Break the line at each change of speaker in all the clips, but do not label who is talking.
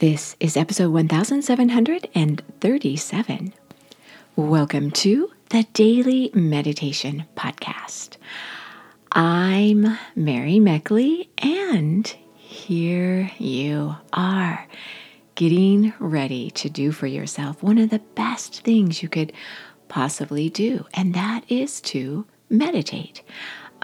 This is episode 1737. Welcome to the Daily Meditation Podcast. I'm Mary Meckley, and here you are, getting ready to do for yourself one of the best things you could possibly do, and that is to meditate.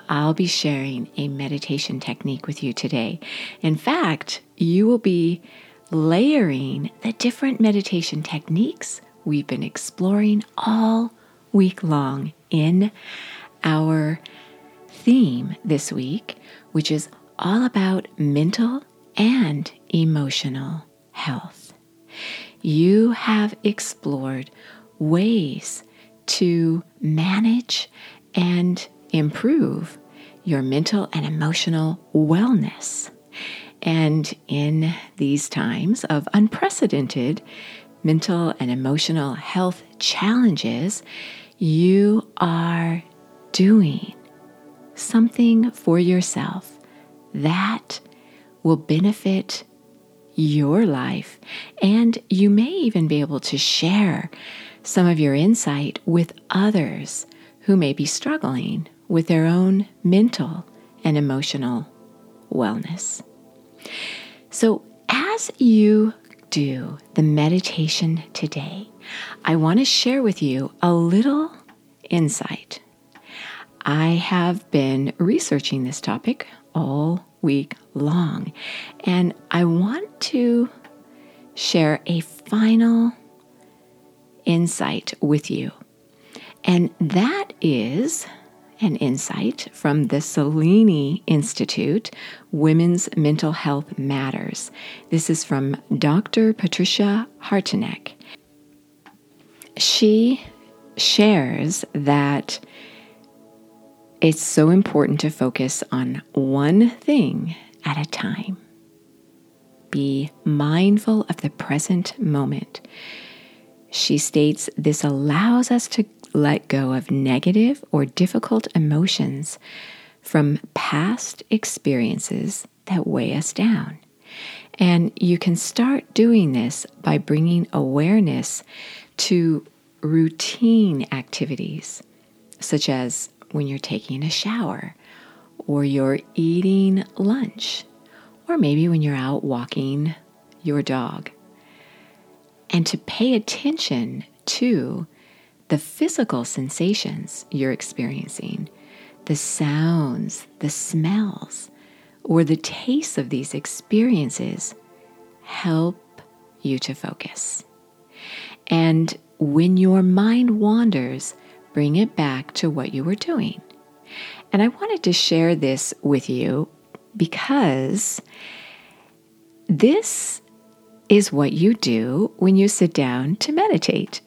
I'll be sharing a meditation technique with you today. In fact, you will be layering the different meditation techniques we've been exploring all week long in our theme this week, which is all about mental and emotional health. You have explored ways to manage and improve your mental and emotional wellness. And in these times of unprecedented mental and emotional health challenges, you are doing something for yourself that will benefit your life. And you may even be able to share some of your insight with others who may be struggling with their own mental and emotional wellness. So, as you do the meditation today, I want to share with you a little insight. I have been researching this topic all week long, and I want to share a final insight with you. And that is an insight from the Selene Institute Women's Mental Health Matters. This is from Dr. Patricia Hartnett. She shares that it's so important to focus on one thing at a time. Be mindful of the present moment. She states this allows us to let go of negative or difficult emotions from past experiences that weigh us down. And you can start doing this by bringing awareness to routine activities, such as when you're taking a shower, or you're eating lunch, or maybe when you're out walking your dog. And to pay attention to the physical sensations you're experiencing, the sounds, the smells, or the tastes of these experiences help you to focus. And when your mind wanders, bring it back to what you were doing. And I wanted to share this with you because this is what you do when you sit down to meditate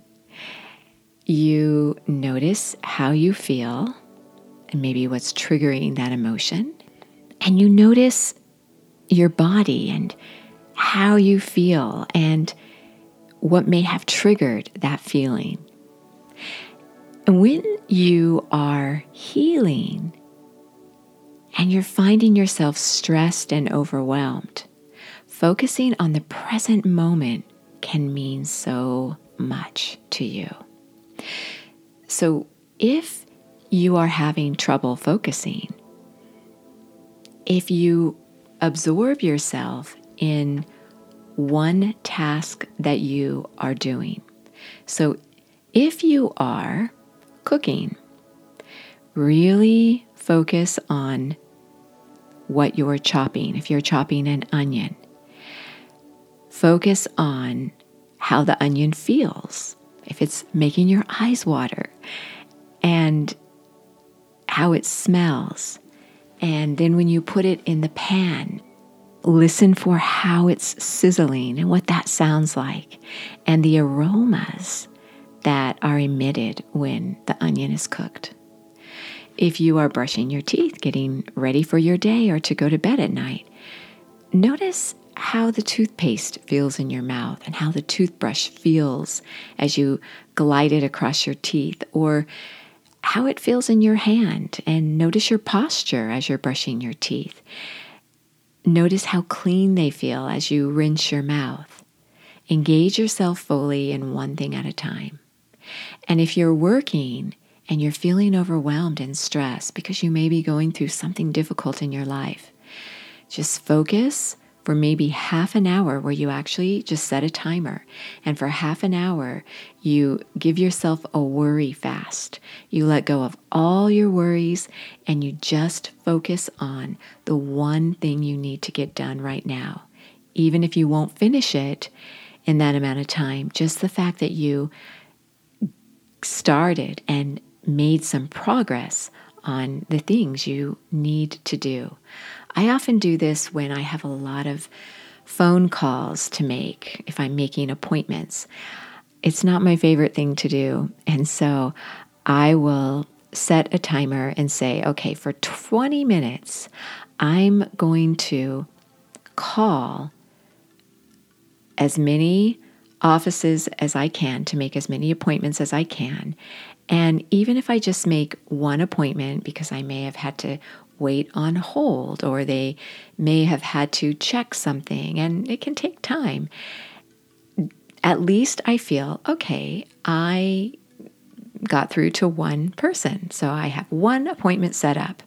you notice how you feel and maybe what's triggering that emotion. And you notice your body and how you feel and what may have triggered that feeling. And when you are healing and you're finding yourself stressed and overwhelmed, focusing on the present moment can mean so much to you. So if you are having trouble focusing, if you absorb yourself in one task that you are doing. So if you are cooking, really focus on what you're chopping. If you're chopping an onion, focus on how the onion feels if it's making your eyes water, and how it smells. And then when you put it in the pan, listen for how it's sizzling and what that sounds like, and the aromas that are emitted when the onion is cooked. If you are brushing your teeth, getting ready for your day, or to go to bed at night, notice how the toothpaste feels in your mouth and how the toothbrush feels as you glide it across your teeth, or how it feels in your hand, and notice your posture as you're brushing your teeth. Notice how clean they feel as you rinse your mouth. Engage yourself fully in one thing at a time. And if you're working and you're feeling overwhelmed and stressed because you may be going through something difficult in your life, just focus for maybe half an hour where you actually just set a timer. And for half an hour, you give yourself a worry fast. You let go of all your worries and you just focus on the one thing you need to get done right now. Even if you won't finish it in that amount of time, just the fact that you started and made some progress on the things you need to do. I often do this when I have a lot of phone calls to make, if I'm making appointments. It's not my favorite thing to do. And so I will set a timer and say, okay, for 20 minutes, I'm going to call as many offices as I can to make as many appointments as I can. And even if I just make one appointment because I may have had to wait on hold or they may have had to check something and it can take time. At least I feel, okay, I got through to one person. So I have one appointment set up.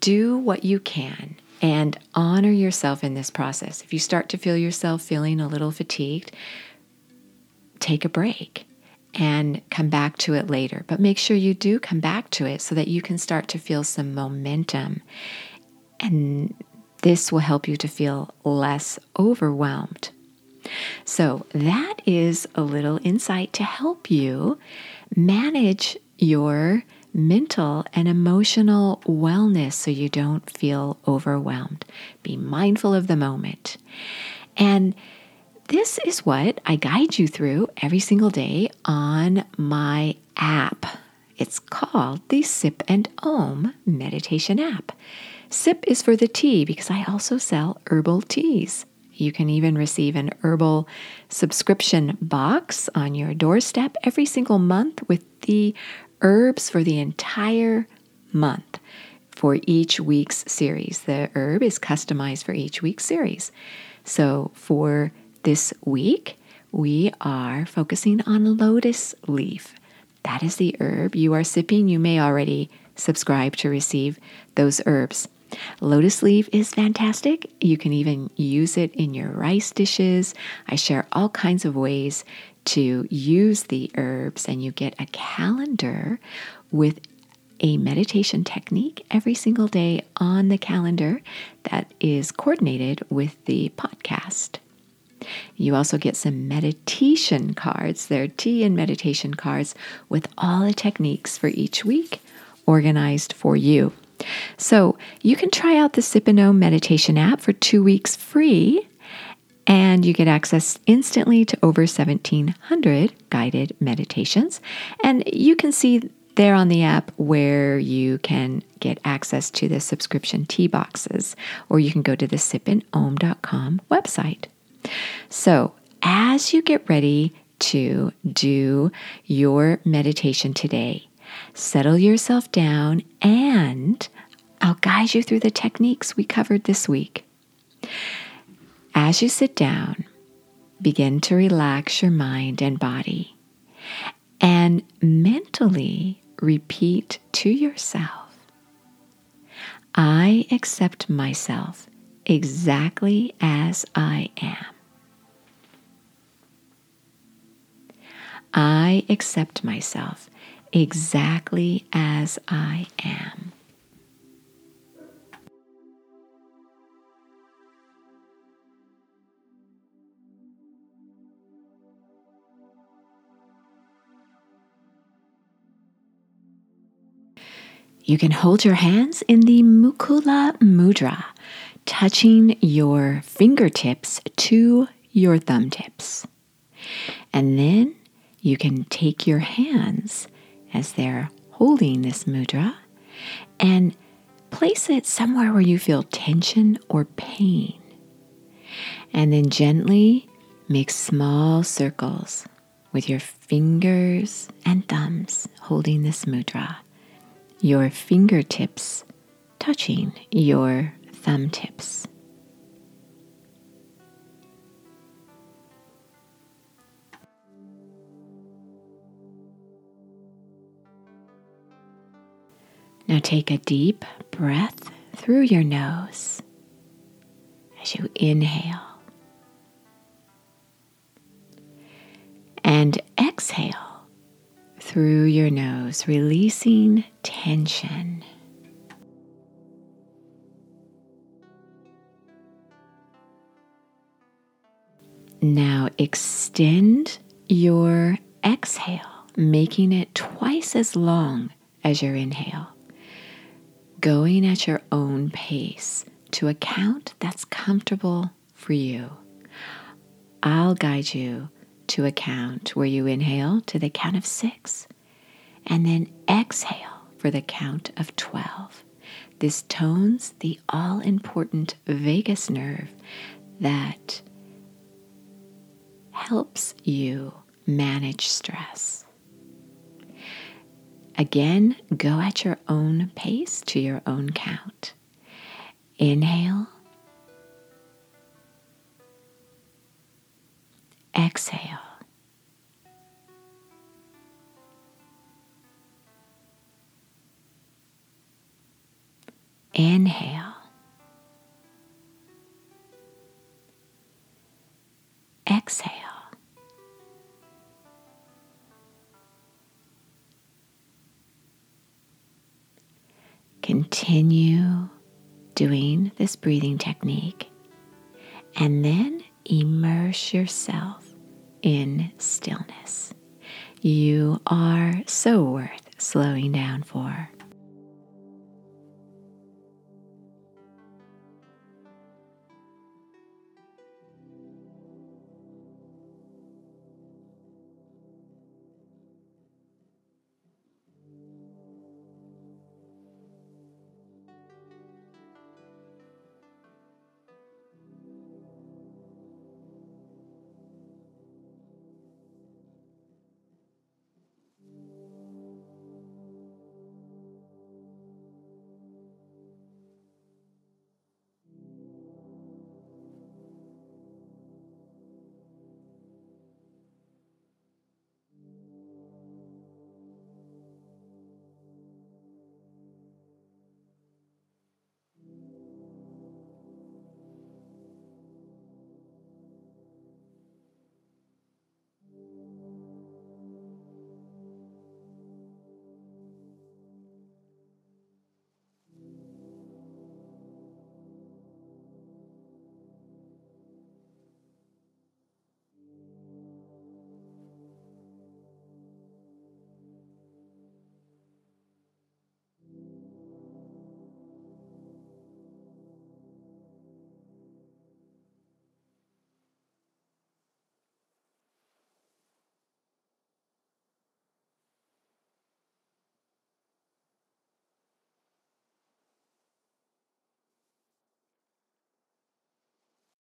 Do what you can and honor yourself in this process. If you start to feel yourself feeling a little fatigued, take a break and come back to it later. But make sure you do come back to it so that you can start to feel some momentum. And this will help you to feel less overwhelmed. So, that is a little insight to help you manage your mental and emotional wellness so you don't feel overwhelmed. Be mindful of the moment. And this is what I guide you through every single day on my app. It's called the Sip and Om meditation app. Sip is for the tea because I also sell herbal teas. You can even receive an herbal subscription box on your doorstep every single month with the herbs for the entire month for each week's series. The herb is customized for each week's series. So for this week, we are focusing on lotus leaf. That is the herb you are sipping. You may already subscribe to receive those herbs. Lotus leaf is fantastic. You can even use it in your rice dishes. I share all kinds of ways to use the herbs, and you get a calendar with a meditation technique every single day on the calendar that is coordinated with the podcast. You also get some meditation cards. They're tea and meditation cards with all the techniques for each week organized for you. So you can try out the Sip and Om meditation app for two weeks free, and you get access instantly to over 1,700 guided meditations. And you can see there on the app where you can get access to the subscription tea boxes, or you can go to the sipandom.com website. So, as you get ready to do your meditation today, settle yourself down and I'll guide you through the techniques we covered this week. As you sit down, begin to relax your mind and body and mentally repeat to yourself I accept myself exactly as I am. I accept myself exactly as I am. You can hold your hands in the Mukula Mudra, touching your fingertips to your thumb tips. And then you can take your hands as they're holding this mudra and place it somewhere where you feel tension or pain. And then gently make small circles with your fingers and thumbs holding this mudra, your fingertips touching your thumb tips. Now take a deep breath through your nose as you inhale. And exhale through your nose, releasing tension. Now extend your exhale, making it twice as long as your inhale going at your own pace to a count that's comfortable for you. I'll guide you to a count where you inhale to the count of six and then exhale for the count of 12. This tones the all important vagus nerve that helps you manage stress. Again, go at your own pace to your own count. Inhale. Exhale. Inhale. Continue doing this breathing technique and then immerse yourself in stillness. You are so worth slowing down for.